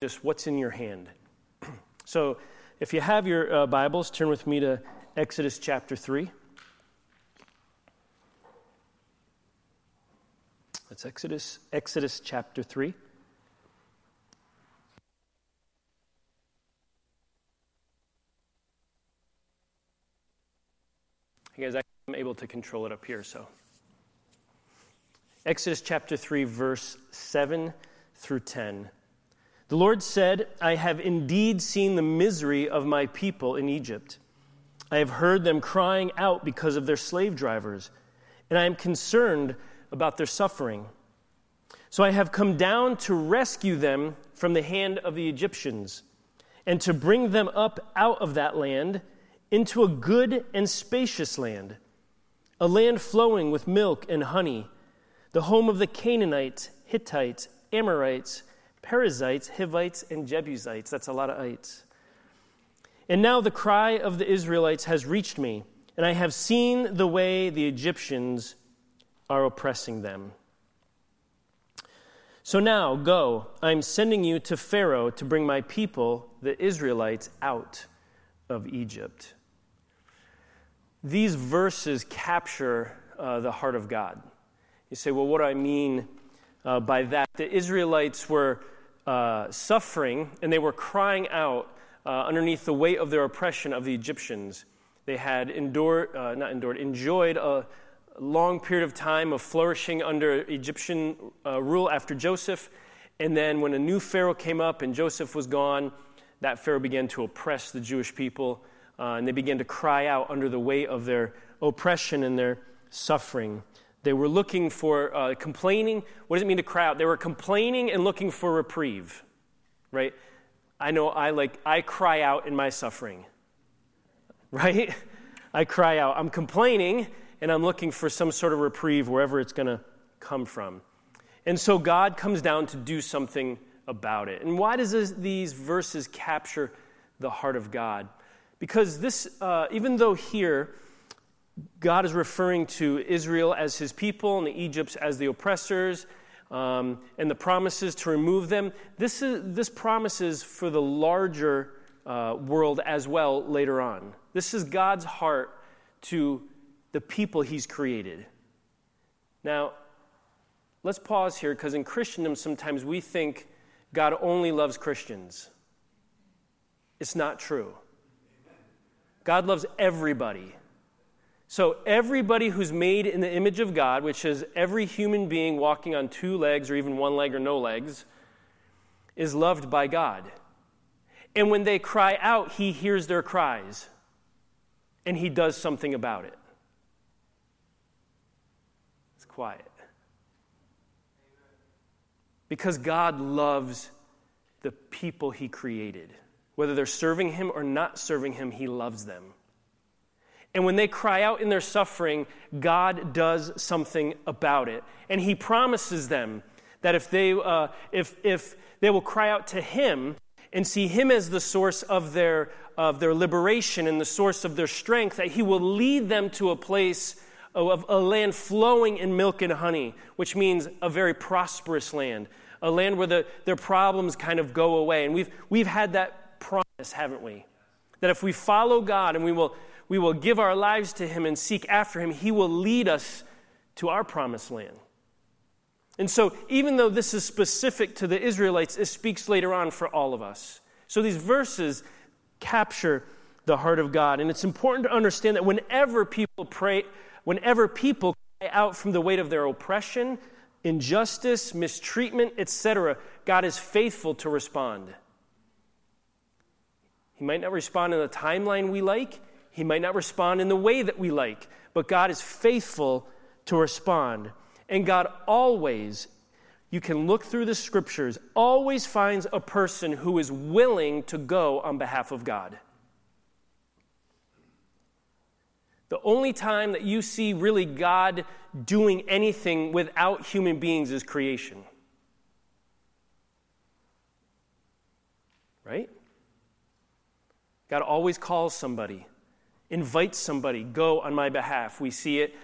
just what's in your hand. So, if you have your uh, Bibles, turn with me to Exodus chapter 3. That's Exodus, Exodus chapter 3. You guys, I'm able to control it up here, so. Exodus chapter 3, verse 7 through 10. The Lord said, I have indeed seen the misery of my people in Egypt. I have heard them crying out because of their slave drivers, and I am concerned about their suffering. So I have come down to rescue them from the hand of the Egyptians, and to bring them up out of that land into a good and spacious land, a land flowing with milk and honey, the home of the Canaanites, Hittites, Amorites, Perizzites, Hivites, and Jebusites. That's a lot of ites. And now the cry of the Israelites has reached me, and I have seen the way the Egyptians are oppressing them. So now, go. I'm sending you to Pharaoh to bring my people, the Israelites, out of Egypt. These verses capture uh, the heart of God. You say, well, what do I mean uh, by that. The Israelites were uh, suffering and they were crying out uh, underneath the weight of their oppression of the Egyptians. They had endured, uh, not endured, enjoyed a long period of time of flourishing under Egyptian uh, rule after Joseph. And then when a new Pharaoh came up and Joseph was gone, that Pharaoh began to oppress the Jewish people. Uh, and they began to cry out under the weight of their oppression and their suffering. They were looking for uh, complaining. What does it mean to cry out? They were complaining and looking for reprieve, right? I know I like, I cry out in my suffering, right? I cry out. I'm complaining and I'm looking for some sort of reprieve wherever it's going to come from. And so God comes down to do something about it. And why does this, these verses capture the heart of God? Because this, uh, even though here, God is referring to Israel as his people and the Egypts as the oppressors, um, and the promises to remove them. This, is, this promises for the larger uh, world as well later on. This is God's heart to the people he's created. Now, let's pause here because in Christendom, sometimes we think God only loves Christians. It's not true. God loves everybody. So, everybody who's made in the image of God, which is every human being walking on two legs or even one leg or no legs, is loved by God. And when they cry out, He hears their cries and He does something about it. It's quiet. Because God loves the people He created. Whether they're serving Him or not serving Him, He loves them. And when they cry out in their suffering, God does something about it. And He promises them that if they, uh, if, if they will cry out to Him and see Him as the source of their, of their liberation and the source of their strength, that He will lead them to a place of a land flowing in milk and honey, which means a very prosperous land, a land where the, their problems kind of go away. And we've, we've had that promise, haven't we? That if we follow God and we will we will give our lives to Him and seek after Him, He will lead us to our promised land. And so, even though this is specific to the Israelites, it speaks later on for all of us. So, these verses capture the heart of God. And it's important to understand that whenever people pray, whenever people cry out from the weight of their oppression, injustice, mistreatment, etc., God is faithful to respond. He might not respond in the timeline we like, he might not respond in the way that we like, but God is faithful to respond. And God always, you can look through the scriptures, always finds a person who is willing to go on behalf of God. The only time that you see really God doing anything without human beings is creation. Right? God always calls somebody invite somebody, go on my behalf. We see it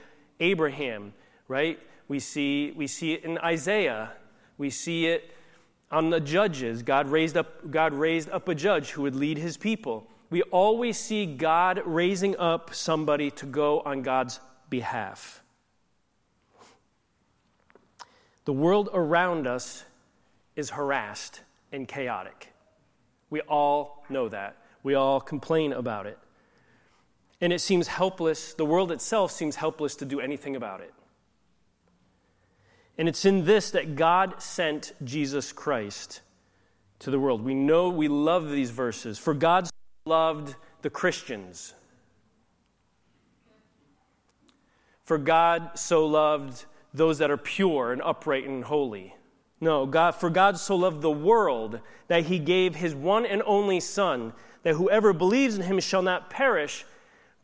Abraham, right? We see, we see it in Isaiah. We see it on the judges, God raised up, God raised up a judge who would lead his people. We always see God raising up somebody to go on God's behalf. The world around us is harassed and chaotic. We all know that. We all complain about it. And it seems helpless, the world itself seems helpless to do anything about it. And it's in this that God sent Jesus Christ to the world. We know we love these verses. For God loved the Christians. For God so loved those that are pure and upright and holy. No, God, for God so loved the world that he gave his one and only Son, that whoever believes in him shall not perish,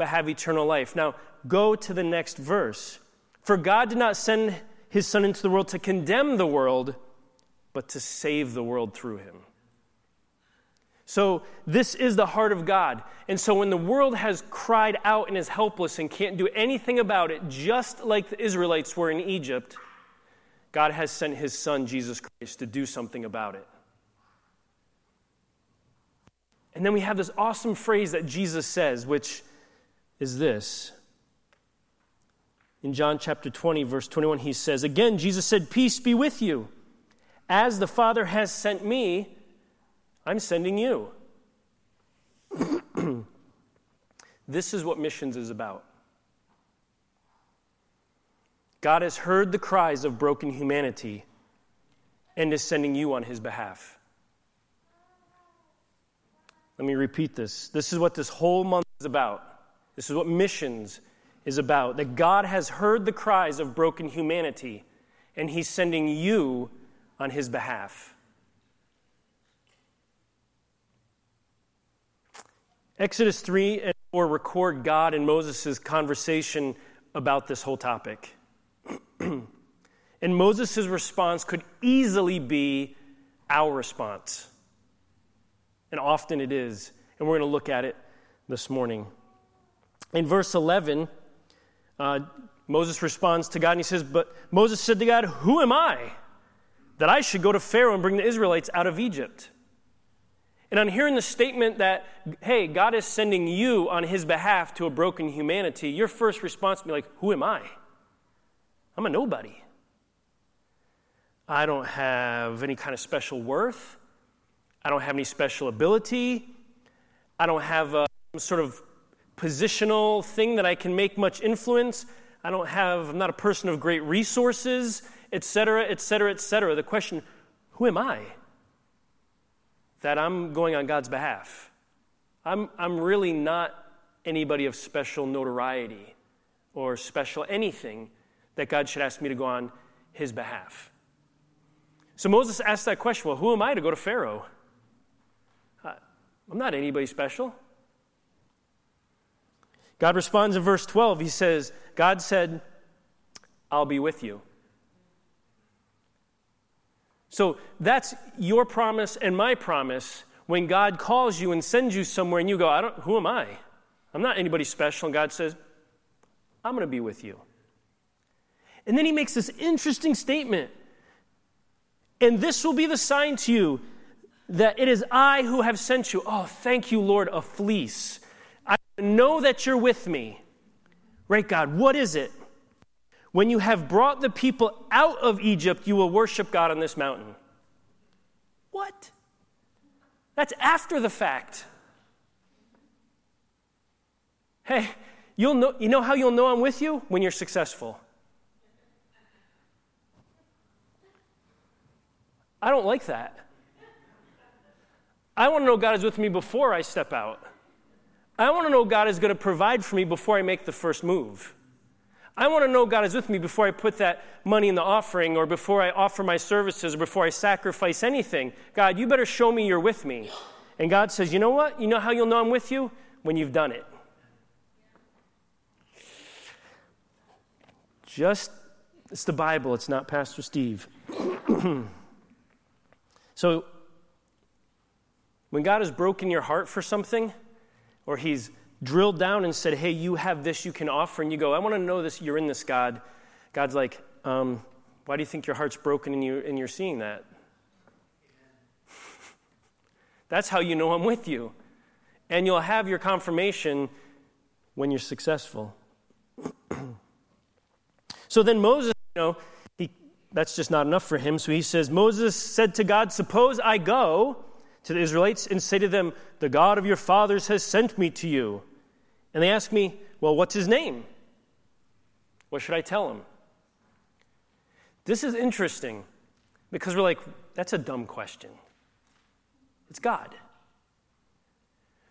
but have eternal life. Now, go to the next verse. For God did not send his Son into the world to condemn the world, but to save the world through him. So, this is the heart of God. And so, when the world has cried out and is helpless and can't do anything about it, just like the Israelites were in Egypt, God has sent his Son, Jesus Christ, to do something about it. And then we have this awesome phrase that Jesus says, which is this. In John chapter 20, verse 21, he says, Again, Jesus said, Peace be with you. As the Father has sent me, I'm sending you. this is what missions is about. God has heard the cries of broken humanity and is sending you on his behalf. Let me repeat this. This is what this whole month is about. This is what missions is about. That God has heard the cries of broken humanity and he's sending you on his behalf. Exodus 3 and 4 record God and Moses' conversation about this whole topic. and Moses' response could easily be our response. And often it is. And we're going to look at it this morning. In verse 11, uh, Moses responds to God and he says, But Moses said to God, Who am I that I should go to Pharaoh and bring the Israelites out of Egypt? And on hearing the statement that, hey, God is sending you on his behalf to a broken humanity, your first response would be like, Who am I? I'm a nobody. I don't have any kind of special worth. I don't have any special ability. I don't have a, some sort of positional thing that I can make much influence. I don't have, I'm not a person of great resources, etc., etc., etc. The question, who am I? That I'm going on God's behalf. I'm, I'm really not anybody of special notoriety or special anything that God should ask me to go on his behalf. So Moses asked that question well, who am I to go to Pharaoh? I'm not anybody special. God responds in verse 12. He says, God said, I'll be with you. So that's your promise and my promise when God calls you and sends you somewhere and you go, I don't, who am I? I'm not anybody special. And God says, I'm going to be with you. And then he makes this interesting statement. And this will be the sign to you that it is I who have sent you. Oh, thank you, Lord, a fleece. Know that you're with me. Right, God, what is it? When you have brought the people out of Egypt, you will worship God on this mountain. What? That's after the fact. Hey, you'll know, you know how you'll know I'm with you? When you're successful. I don't like that. I want to know God is with me before I step out. I want to know God is going to provide for me before I make the first move. I want to know God is with me before I put that money in the offering or before I offer my services or before I sacrifice anything. God, you better show me you're with me. And God says, You know what? You know how you'll know I'm with you? When you've done it. Just, it's the Bible, it's not Pastor Steve. so, when God has broken your heart for something, or He's drilled down and said, Hey, you have this you can offer, and you go, I want to know this, you're in this, God. God's like, um, Why do you think your heart's broken and, you, and you're seeing that? That's how you know I'm with you. And you'll have your confirmation when you're successful. so then Moses, you know, he, that's just not enough for him. So he says, Moses said to God, Suppose I go to the Israelites and say to them, The God of your fathers has sent me to you. And they ask me, Well, what's his name? What should I tell him? This is interesting because we're like, That's a dumb question. It's God.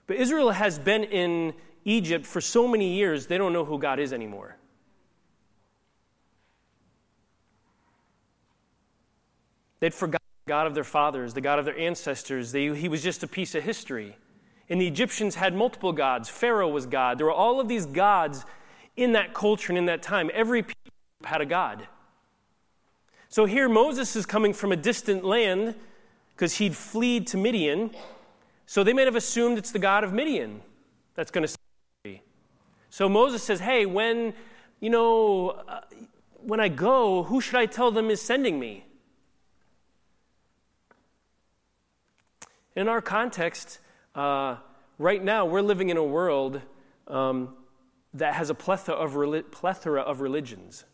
But Israel has been in Egypt for so many years, they don't know who God is anymore. They'd forgotten God of their fathers, the God of their ancestors. They, he was just a piece of history. And the Egyptians had multiple gods. Pharaoh was God. There were all of these gods in that culture and in that time. Every people had a God. So here Moses is coming from a distant land because he'd fled to Midian. So they may have assumed it's the God of Midian that's going to save So Moses says, Hey, when, you know, uh, when I go, who should I tell them is sending me? In our context, uh, right now we're living in a world um, that has a plethora of, plethora of religions.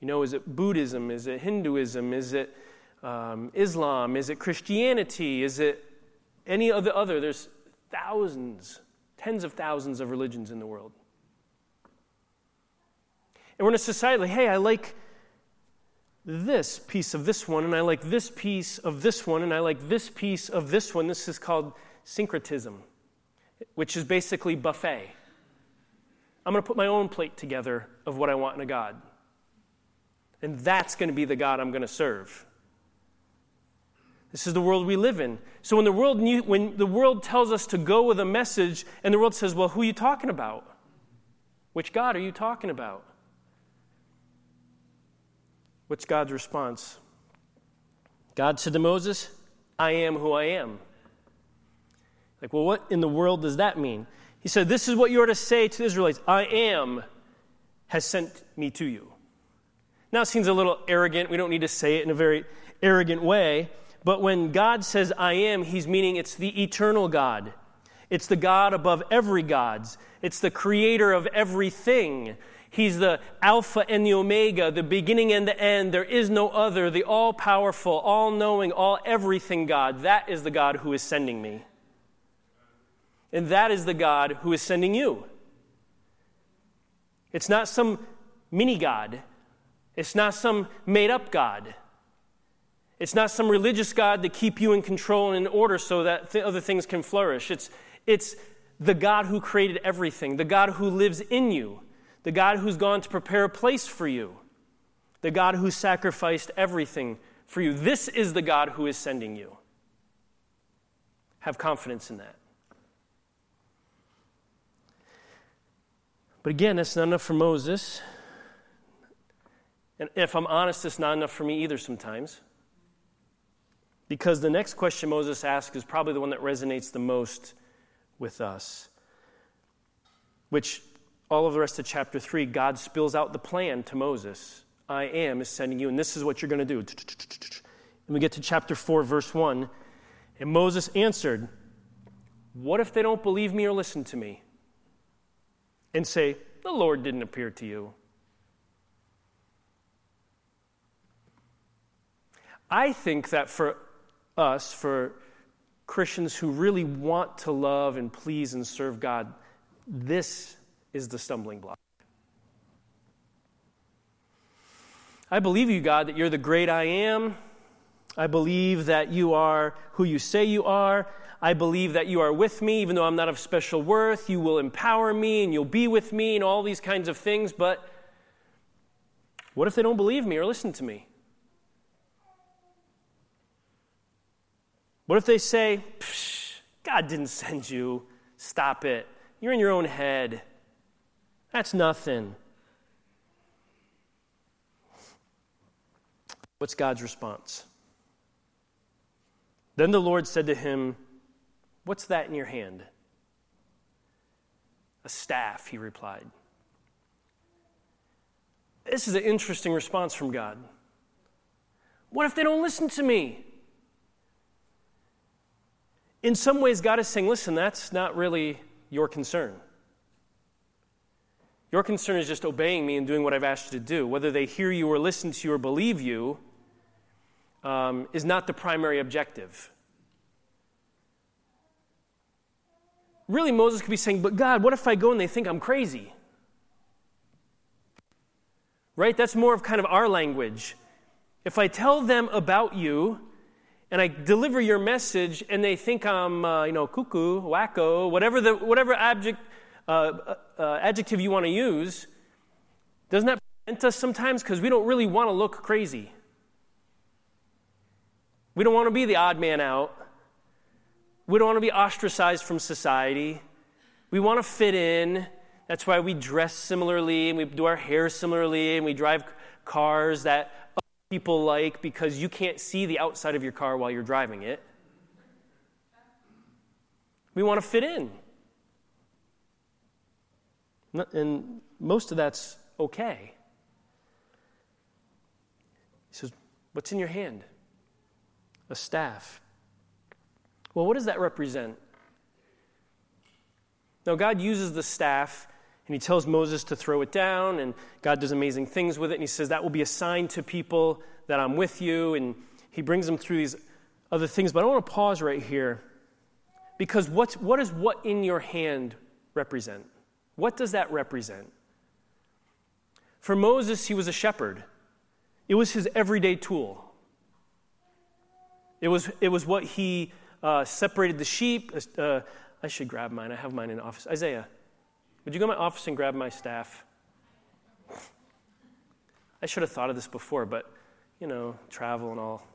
You know, is it Buddhism? Is it Hinduism? Is it um, Islam? Is it Christianity? Is it any of the other? There's thousands, tens of thousands of religions in the world. And we're in a society like, hey, I like this piece of this one, and I like this piece of this one, and I like this piece of this one. This is called syncretism, which is basically buffet. I'm going to put my own plate together of what I want in a God. And that's going to be the God I'm going to serve. This is the world we live in. So when the world, when the world tells us to go with a message, and the world says, Well, who are you talking about? Which God are you talking about? What's God's response? God said to Moses, I am who I am. Like, well, what in the world does that mean? He said, This is what you are to say to the Israelites I am has sent me to you. Now it seems a little arrogant. We don't need to say it in a very arrogant way. But when God says I am, he's meaning it's the eternal God. It's the God above every gods. It's the creator of everything. He's the Alpha and the Omega, the beginning and the end. There is no other, the all powerful, all knowing, all everything God. That is the God who is sending me. And that is the God who is sending you. It's not some mini God, it's not some made up God. It's not some religious God to keep you in control and in order so that th- other things can flourish. It's, it's the God who created everything, the God who lives in you, the God who's gone to prepare a place for you, the God who sacrificed everything for you. This is the God who is sending you. Have confidence in that. But again, that's not enough for Moses. And if I'm honest, it's not enough for me either sometimes. Because the next question Moses asks is probably the one that resonates the most with us, which all of the rest of chapter 3, God spills out the plan to Moses. I am is sending you, and this is what you're going to do. And we get to chapter 4, verse 1, and Moses answered, What if they don't believe me or listen to me? And say, The Lord didn't appear to you. I think that for us, for Christians who really want to love and please and serve God, this is the stumbling block. I believe you, God, that you're the great I am. I believe that you are who you say you are. I believe that you are with me, even though I'm not of special worth. You will empower me and you'll be with me and all these kinds of things. But what if they don't believe me or listen to me? What if they say, God didn't send you? Stop it. You're in your own head. That's nothing. What's God's response? Then the Lord said to him, What's that in your hand? A staff, he replied. This is an interesting response from God. What if they don't listen to me? in some ways, God is saying, listen, that's not really your concern. Your concern is just obeying me and doing what I've asked you to do. Whether they hear you or listen to you or believe you um, is not the primary objective. Really, Moses could be saying, But God, what if I go and they think I'm crazy? Right? That's more of kind of our language. If I tell them about you and I deliver your message and they think I'm, uh, you know, cuckoo, wacko, whatever, the, whatever object, uh, uh, uh, adjective you want to use, doesn't that prevent us sometimes? Because we don't really want to look crazy. We don't want to be the odd man out. We don't want to be ostracized from society. We want to fit in. That's why we dress similarly and we do our hair similarly and we drive cars that people like because you can't see the outside of your car while you're driving it. We want to fit in. And most of that's okay. He says, What's in your hand? A staff. Well, what does that represent? Now, God uses the staff and he tells Moses to throw it down, and God does amazing things with it. And he says, That will be a sign to people that I'm with you. And he brings them through these other things. But I want to pause right here because what's, what does what in your hand represent? What does that represent? For Moses, he was a shepherd, it was his everyday tool. It was, it was what he uh, separated the sheep. Uh, I should grab mine. I have mine in office. Isaiah, would you go to my office and grab my staff? I should have thought of this before, but, you know, travel and all.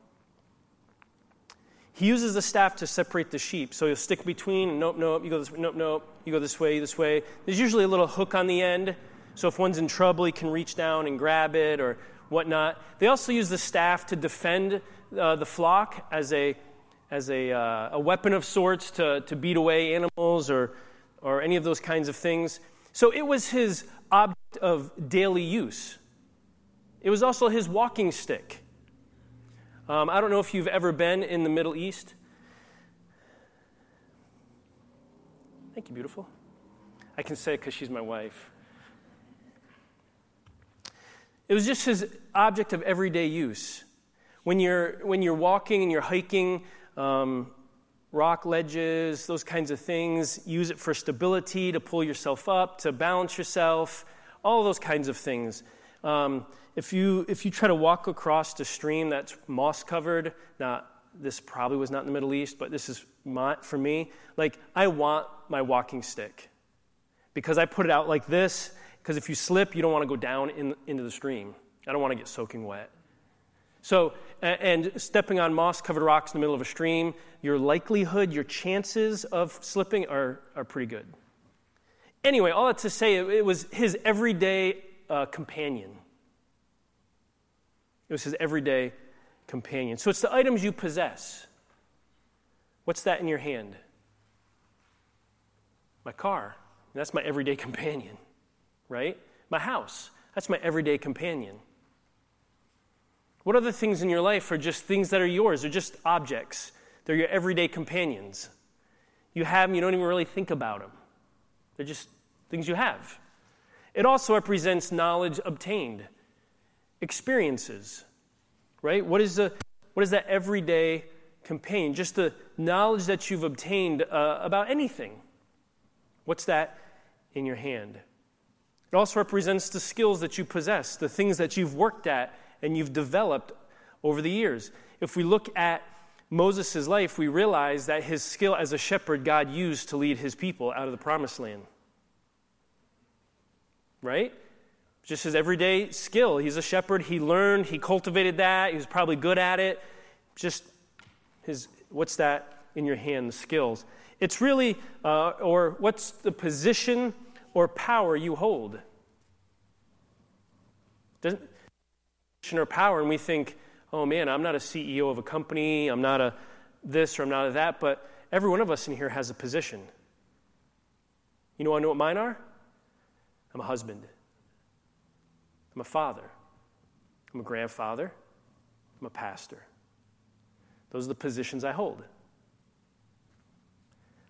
He uses the staff to separate the sheep. So he'll stick between, nope, nope, you go this way, nope, nope, you go this way, this way. There's usually a little hook on the end. So if one's in trouble, he can reach down and grab it or whatnot. They also use the staff to defend uh, the flock as a, as a, uh, a weapon of sorts to, to beat away animals or, or any of those kinds of things. So it was his object of daily use. It was also his walking stick. Um, I don't know if you've ever been in the Middle East. Thank you, beautiful. I can say it because she's my wife. It was just his object of everyday use. When you're, when you're walking and you're hiking, um, rock ledges, those kinds of things, use it for stability, to pull yourself up, to balance yourself, all those kinds of things. Um, if you, if you try to walk across a stream that's moss covered, now this probably was not in the Middle East, but this is my, for me. Like, I want my walking stick because I put it out like this. Because if you slip, you don't want to go down in, into the stream. I don't want to get soaking wet. So, and stepping on moss covered rocks in the middle of a stream, your likelihood, your chances of slipping are, are pretty good. Anyway, all that to say, it was his everyday uh, companion. It was his everyday companion. So it's the items you possess. What's that in your hand? My car. That's my everyday companion, right? My house. That's my everyday companion. What other things in your life are just things that are yours? They're just objects. They're your everyday companions. You have them, you don't even really think about them. They're just things you have. It also represents knowledge obtained experiences, right? What is, the, what is that everyday companion? Just the knowledge that you've obtained uh, about anything. What's that in your hand? It also represents the skills that you possess, the things that you've worked at and you've developed over the years. If we look at Moses' life, we realize that his skill as a shepherd God used to lead his people out of the promised land. Right? just his everyday skill. He's a shepherd. He learned, he cultivated that. He was probably good at it. Just his, what's that in your hand, skills? It's really, uh, or what's the position or power you hold? Doesn't, position or power, and we think, oh man, I'm not a CEO of a company, I'm not a this or I'm not a that, but every one of us in here has a position. You know, I know what mine are? I'm a husband. I'm a father. I'm a grandfather. I'm a pastor. Those are the positions I hold.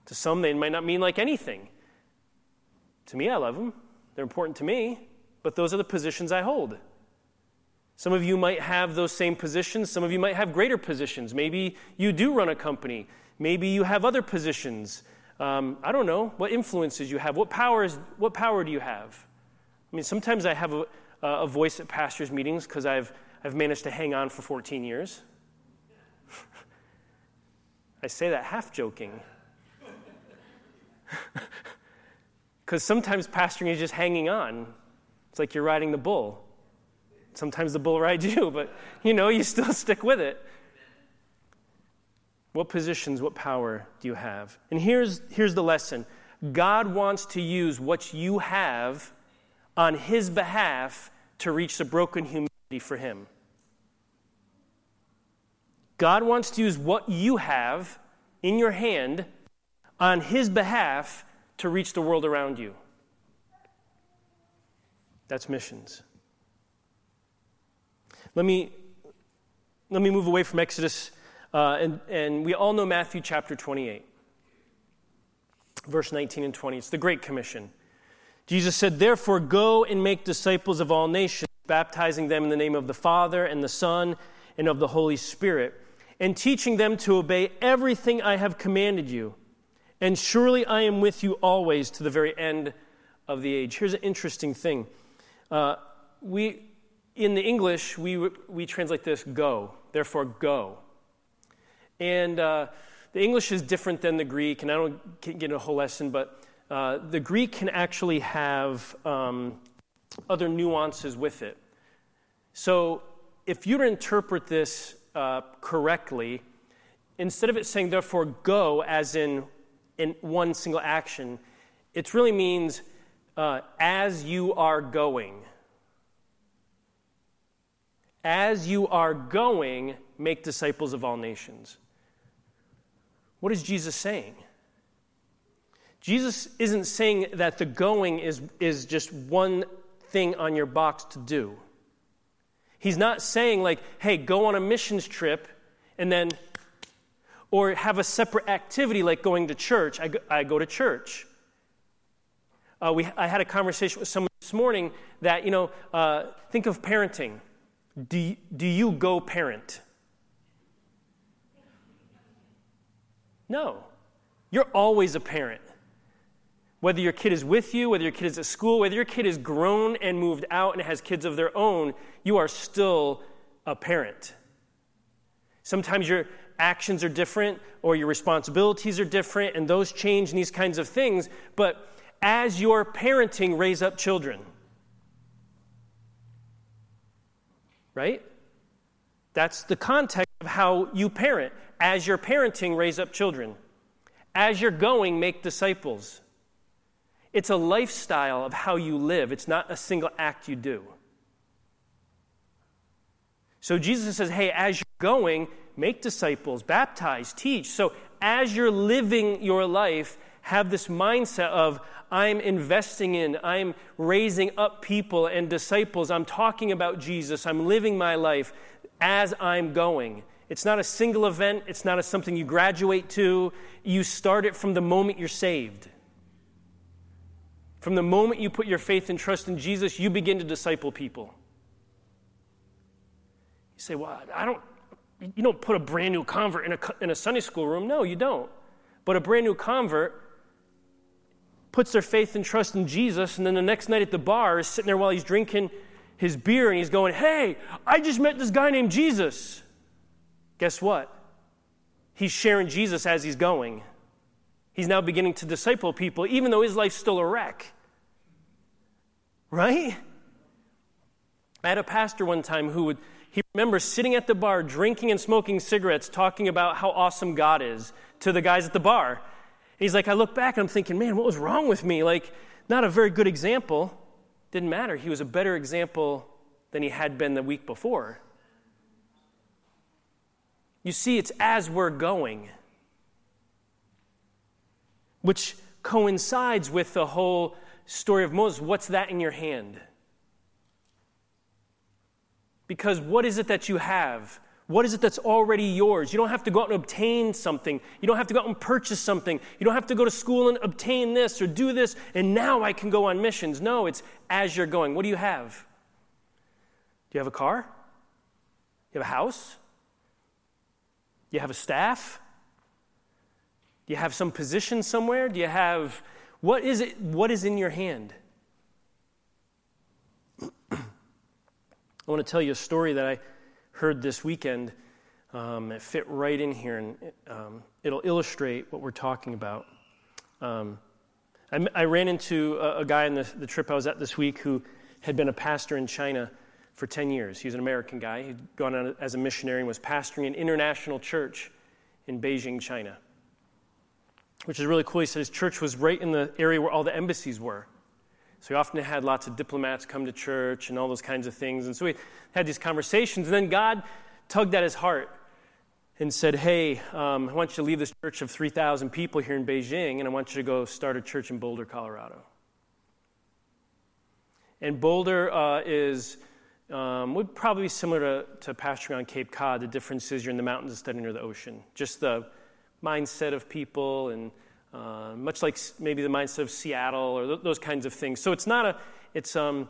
To some, they might not mean like anything. To me, I love them. They're important to me, but those are the positions I hold. Some of you might have those same positions. Some of you might have greater positions. Maybe you do run a company. Maybe you have other positions. Um, I don't know what influences you have. What powers? What power do you have? I mean, sometimes I have a, a voice at pastors' meetings because I've I've managed to hang on for 14 years. I say that half joking. Because sometimes pastoring is just hanging on. It's like you're riding the bull. Sometimes the bull rides you, but you know, you still stick with it. What positions, what power do you have? And here's, here's the lesson God wants to use what you have on His behalf to reach the broken humanity for Him. God wants to use what you have in your hand on His behalf to reach the world around you. That's missions. Let me, let me move away from Exodus, uh, and, and we all know Matthew chapter 28, verse 19 and 20. It's the Great Commission. Jesus said, Therefore, go and make disciples of all nations, baptizing them in the name of the Father and the Son and of the Holy Spirit and teaching them to obey everything I have commanded you. And surely I am with you always to the very end of the age. Here's an interesting thing. Uh, we, in the English, we, we translate this go, therefore go. And uh, the English is different than the Greek, and I don't get a whole lesson, but uh, the Greek can actually have um, other nuances with it. So if you were to interpret this uh, correctly, instead of it saying, therefore, go, as in, in one single action, it really means uh, as you are going. As you are going, make disciples of all nations. What is Jesus saying? Jesus isn't saying that the going is, is just one thing on your box to do. He's not saying, like, hey, go on a missions trip and then, or have a separate activity like going to church. I go, I go to church. Uh, we, I had a conversation with someone this morning that, you know, uh, think of parenting. Do, do you go parent? No. You're always a parent. Whether your kid is with you, whether your kid is at school, whether your kid is grown and moved out and has kids of their own, you are still a parent. Sometimes your actions are different or your responsibilities are different, and those change and these kinds of things. But as you're parenting, raise up children. Right? That's the context of how you parent. As you're parenting, raise up children. As you're going, make disciples. It's a lifestyle of how you live, it's not a single act you do. So Jesus says, hey, as you're going, make disciples, baptize, teach. So as you're living your life, have this mindset of, I'm investing in, I'm raising up people and disciples, I'm talking about Jesus, I'm living my life as I'm going. It's not a single event, it's not a something you graduate to. You start it from the moment you're saved. From the moment you put your faith and trust in Jesus, you begin to disciple people. You say, Well, I don't, you don't put a brand new convert in a, in a Sunday school room. No, you don't. But a brand new convert puts their faith and trust in Jesus, and then the next night at the bar is sitting there while he's drinking his beer and he's going, Hey, I just met this guy named Jesus. Guess what? He's sharing Jesus as he's going. He's now beginning to disciple people, even though his life's still a wreck. Right? I had a pastor one time who would, he remembers sitting at the bar, drinking and smoking cigarettes, talking about how awesome God is to the guys at the bar. he's like, I look back and I'm thinking, man, what was wrong with me? Like, not a very good example. Didn't matter. He was a better example than he had been the week before. You see, it's as we're going which coincides with the whole story of Moses. What's that in your hand? Because what is it that you have? What is it that's already yours? You don't have to go out and obtain something. You don't have to go out and purchase something. You don't have to go to school and obtain this or do this, and now I can go on missions. No, it's as you're going. What do you have? Do you have a car? You have a house? Do you have a staff? Do you have some position somewhere? Do you have what is it what is in your hand? I want to tell you a story that I heard this weekend. Um, it fit right in here, and um, it'll illustrate what we're talking about. Um, I, I, ran into a, a guy on the, the, trip I was at this week who had been a pastor in China for 10 years. He was an American guy. He'd gone out as a missionary and was pastoring an international church in Beijing, China, which is really cool. He said his church was right in the area where all the embassies were. So he often had lots of diplomats come to church and all those kinds of things. And so we had these conversations. And then God tugged at his heart and said, Hey, um, I want you to leave this church of 3,000 people here in Beijing, and I want you to go start a church in Boulder, Colorado. And Boulder uh, is um, would probably be similar to, to pastoring on Cape Cod. The difference is you're in the mountains instead of near the ocean. Just the mindset of people and uh, much like maybe the mindset of Seattle or th- those kinds of things. So it's not a, it's, um,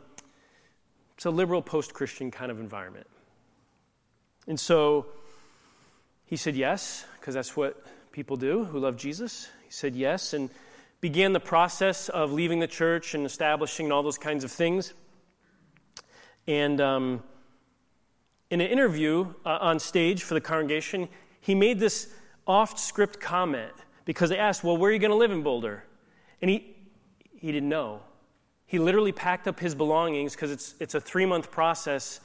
it's a liberal post Christian kind of environment. And so he said yes, because that's what people do who love Jesus. He said yes and began the process of leaving the church and establishing all those kinds of things. And um, in an interview uh, on stage for the congregation, he made this off script comment because they asked, Well, where are you going to live in Boulder? And he, he didn't know. He literally packed up his belongings because it's, it's a three month process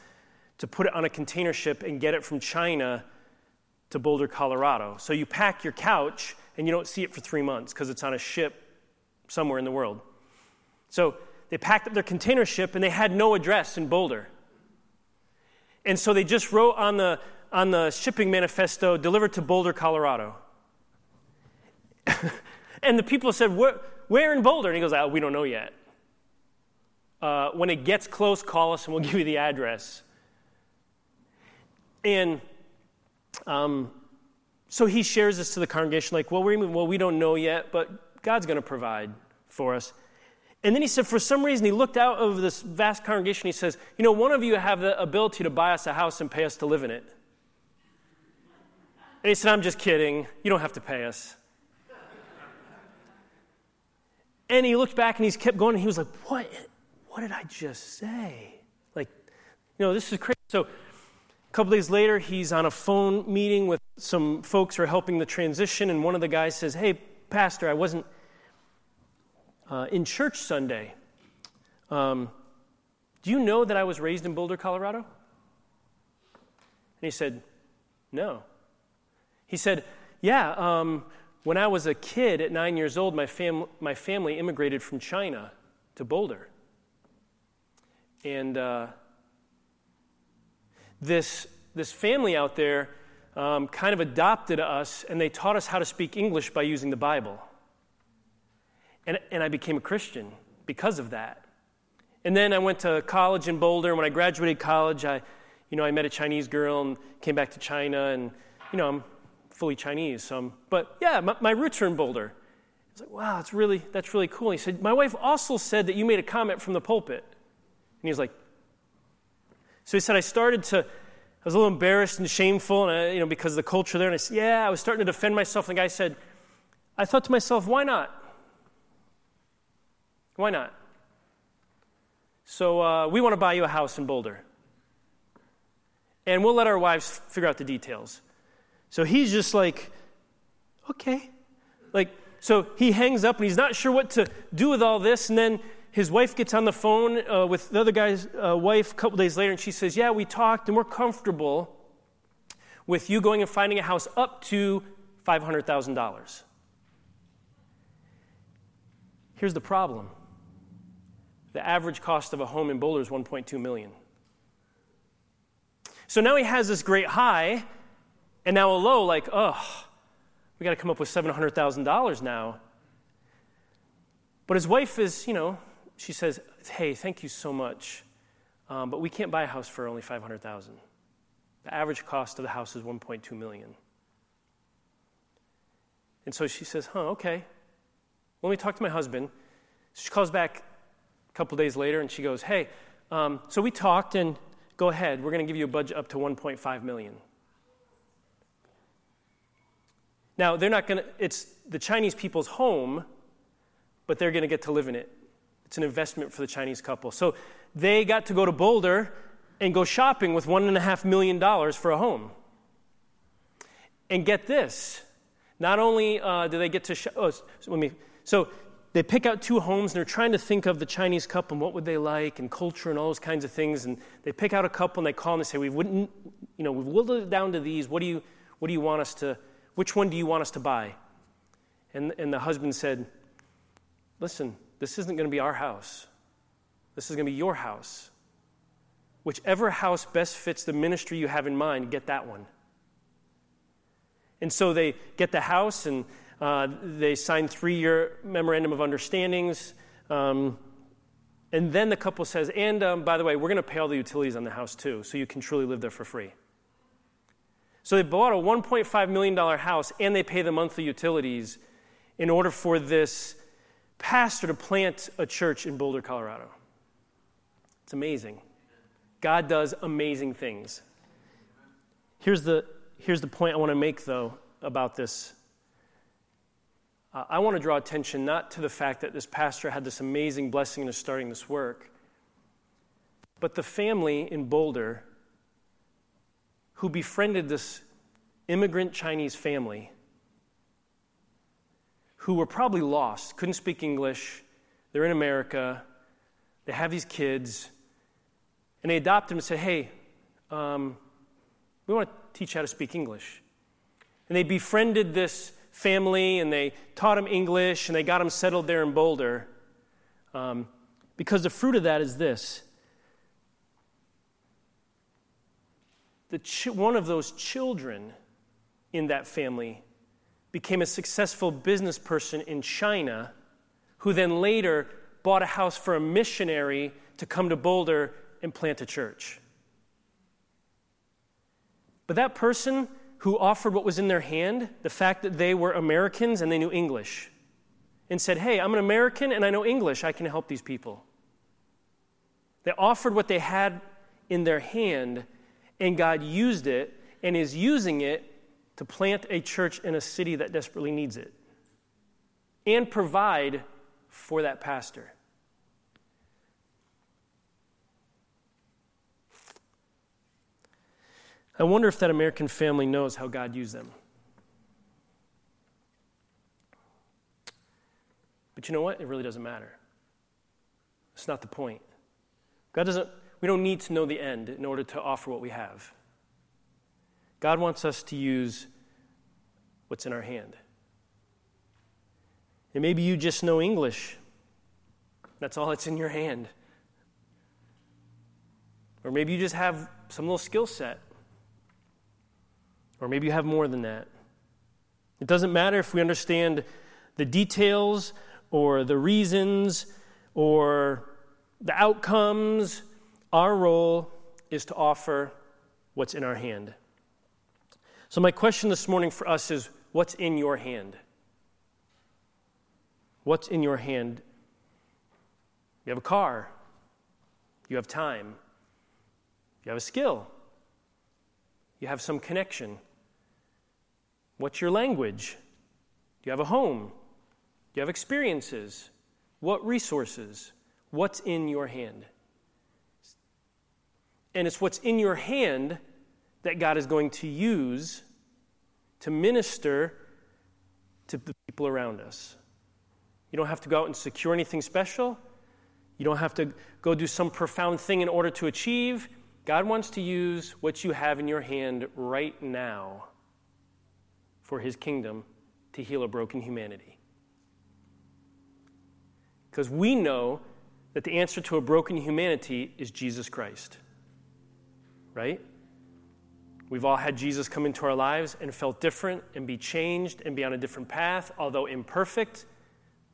to put it on a container ship and get it from China to Boulder, Colorado. So you pack your couch and you don't see it for three months because it's on a ship somewhere in the world. So they packed up their container ship and they had no address in Boulder. And so they just wrote on the, on the shipping manifesto, delivered to Boulder, Colorado. and the people said, where, in Boulder? And he goes, oh, We don't know yet. Uh, when it gets close, call us and we'll give you the address. And um, so he shares this to the congregation, like, well, we're, well, we don't know yet, but God's going to provide for us. And then he said, for some reason, he looked out of this vast congregation. He says, You know, one of you have the ability to buy us a house and pay us to live in it. And he said, I'm just kidding. You don't have to pay us. And he looked back and he's kept going and he was like, What? What did I just say? Like, you know, this is crazy. So a couple days later, he's on a phone meeting with some folks who are helping the transition, and one of the guys says, Hey, Pastor, I wasn't uh, in church Sunday. Um, do you know that I was raised in Boulder, Colorado? And he said, No. He said, Yeah, um, when I was a kid at nine years old, my, fam- my family immigrated from China to Boulder. And uh, this, this family out there um, kind of adopted us, and they taught us how to speak English by using the Bible. And, and I became a Christian because of that. And then I went to college in Boulder. And when I graduated college, I, you know, I met a Chinese girl and came back to China, and you know, I'm fully Chinese. So but yeah, my, my roots are in Boulder. I was like, wow, that's really, that's really cool. He said, my wife also said that you made a comment from the pulpit. And he was like, so he said, I started to, I was a little embarrassed and shameful, and I, you know, because of the culture there. And I said, yeah, I was starting to defend myself. And the guy said, I thought to myself, why not? Why not? So uh, we want to buy you a house in Boulder. And we'll let our wives figure out the details. So he's just like, okay. Like, so he hangs up and he's not sure what to do with all this. And then his wife gets on the phone uh, with the other guy's uh, wife a couple days later and she says, Yeah, we talked and we're comfortable with you going and finding a house up to $500,000. Here's the problem the average cost of a home in Boulder is 1.2 million. So now he has this great high and now a low, like, oh, we got to come up with $700,000 now. But his wife is, you know, she says, hey, thank you so much, um, but we can't buy a house for only 500000 The average cost of the house is 1.2 million. And so she says, Huh, okay. Let me talk to my husband. She calls back couple days later and she goes, Hey, um, so we talked and go ahead. We're going to give you a budget up to 1.5 million. Now, they're not going to, it's the Chinese people's home, but they're going to get to live in it. It's an investment for the Chinese couple. So they got to go to Boulder and go shopping with $1.5 million for a home. And get this not only uh, do they get to, sh- oh, so let me, so they pick out two homes and they're trying to think of the Chinese couple and what would they like and culture and all those kinds of things. And they pick out a couple and they call and they say, we wouldn't, you know, we've whittled it down to these. What do you, what do you want us to, which one do you want us to buy? And, and the husband said, listen, this isn't going to be our house. This is going to be your house. Whichever house best fits the ministry you have in mind, get that one. And so they get the house and uh, they sign three year memorandum of understandings. Um, and then the couple says, and um, by the way, we're going to pay all the utilities on the house too, so you can truly live there for free. So they bought a $1.5 million house and they pay the monthly utilities in order for this pastor to plant a church in Boulder, Colorado. It's amazing. God does amazing things. Here's the, here's the point I want to make, though, about this. Uh, I want to draw attention not to the fact that this pastor had this amazing blessing of starting this work, but the family in Boulder who befriended this immigrant Chinese family who were probably lost, couldn't speak English, they're in America, they have these kids, and they adopt them and say, hey, um, we want to teach how to speak English. And they befriended this family and they taught him English and they got him settled there in Boulder. Um, because the fruit of that is this the ch- one of those children in that family became a successful business person in China who then later bought a house for a missionary to come to Boulder and plant a church. But that person who offered what was in their hand, the fact that they were Americans and they knew English, and said, Hey, I'm an American and I know English, I can help these people. They offered what they had in their hand, and God used it and is using it to plant a church in a city that desperately needs it and provide for that pastor. I wonder if that American family knows how God used them. But you know what? It really doesn't matter. It's not the point. God doesn't, we don't need to know the end in order to offer what we have. God wants us to use what's in our hand. And maybe you just know English. That's all that's in your hand. Or maybe you just have some little skill set. Or maybe you have more than that. It doesn't matter if we understand the details or the reasons or the outcomes. Our role is to offer what's in our hand. So, my question this morning for us is what's in your hand? What's in your hand? You have a car, you have time, you have a skill, you have some connection. What's your language? Do you have a home? Do you have experiences? What resources? What's in your hand? And it's what's in your hand that God is going to use to minister to the people around us. You don't have to go out and secure anything special. You don't have to go do some profound thing in order to achieve. God wants to use what you have in your hand right now for his kingdom to heal a broken humanity. Because we know that the answer to a broken humanity is Jesus Christ. Right? We've all had Jesus come into our lives and felt different and be changed and be on a different path, although imperfect.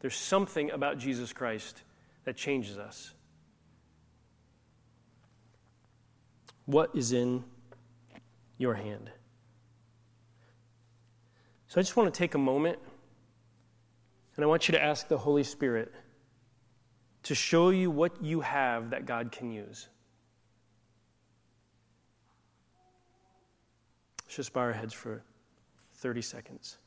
There's something about Jesus Christ that changes us. What is in your hand. So I just want to take a moment and I want you to ask the Holy Spirit to show you what you have that God can use. Let's just bow our heads for 30 seconds.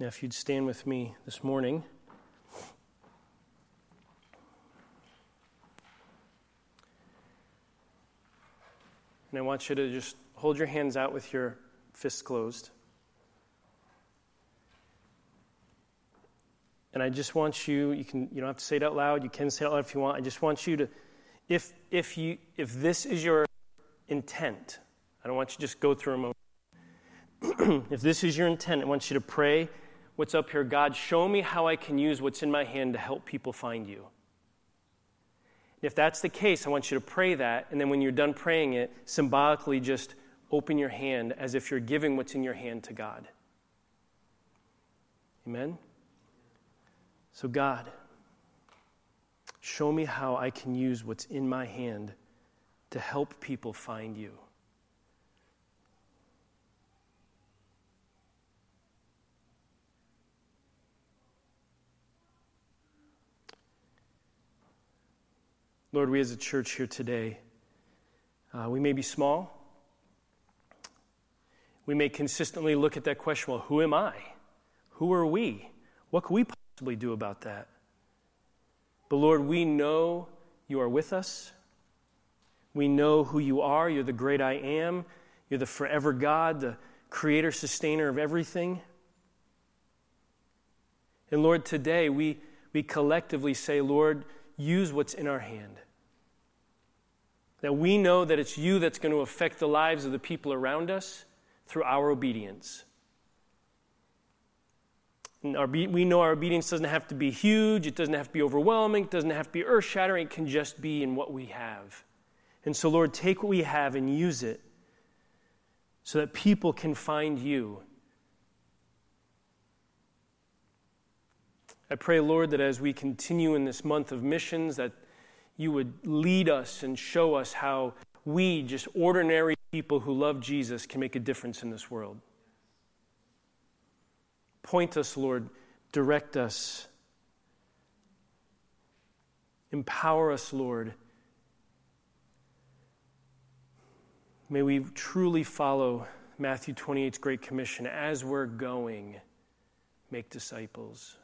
Now, if you'd stand with me this morning. And I want you to just hold your hands out with your fists closed. And I just want you, you can you don't have to say it out loud, you can say it out loud if you want. I just want you to if if you if this is your intent, I don't want you to just go through a moment. if this is your intent, I want you to pray what's up here God, show me how I can use what's in my hand to help people find you. If that's the case, I want you to pray that, and then when you're done praying it, symbolically just open your hand as if you're giving what's in your hand to God. Amen? So, God, show me how I can use what's in my hand to help people find you. Lord, we as a church here today, uh, we may be small. We may consistently look at that question well, who am I? Who are we? What can we possibly do about that? But Lord, we know you are with us. We know who you are. You're the great I am. You're the forever God, the creator, sustainer of everything. And Lord, today we, we collectively say, Lord, use what's in our hand. That we know that it's you that's going to affect the lives of the people around us through our obedience. Our, we know our obedience doesn't have to be huge, it doesn't have to be overwhelming, it doesn't have to be earth shattering, it can just be in what we have. And so, Lord, take what we have and use it so that people can find you. I pray, Lord, that as we continue in this month of missions, that you would lead us and show us how we, just ordinary people who love Jesus, can make a difference in this world. Point us, Lord, direct us, empower us, Lord. May we truly follow Matthew 28's Great Commission as we're going, make disciples.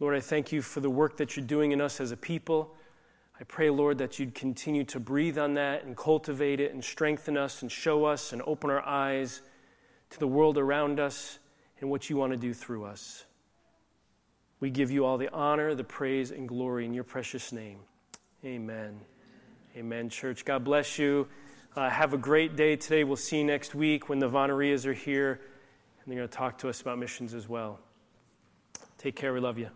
Lord, I thank you for the work that you're doing in us as a people. I pray, Lord, that you'd continue to breathe on that and cultivate it and strengthen us and show us and open our eyes to the world around us and what you want to do through us. We give you all the honor, the praise, and glory in your precious name. Amen. Amen, church. God bless you. Uh, have a great day today. We'll see you next week when the Vonerias are here, and they're going to talk to us about missions as well. Take care. We love you.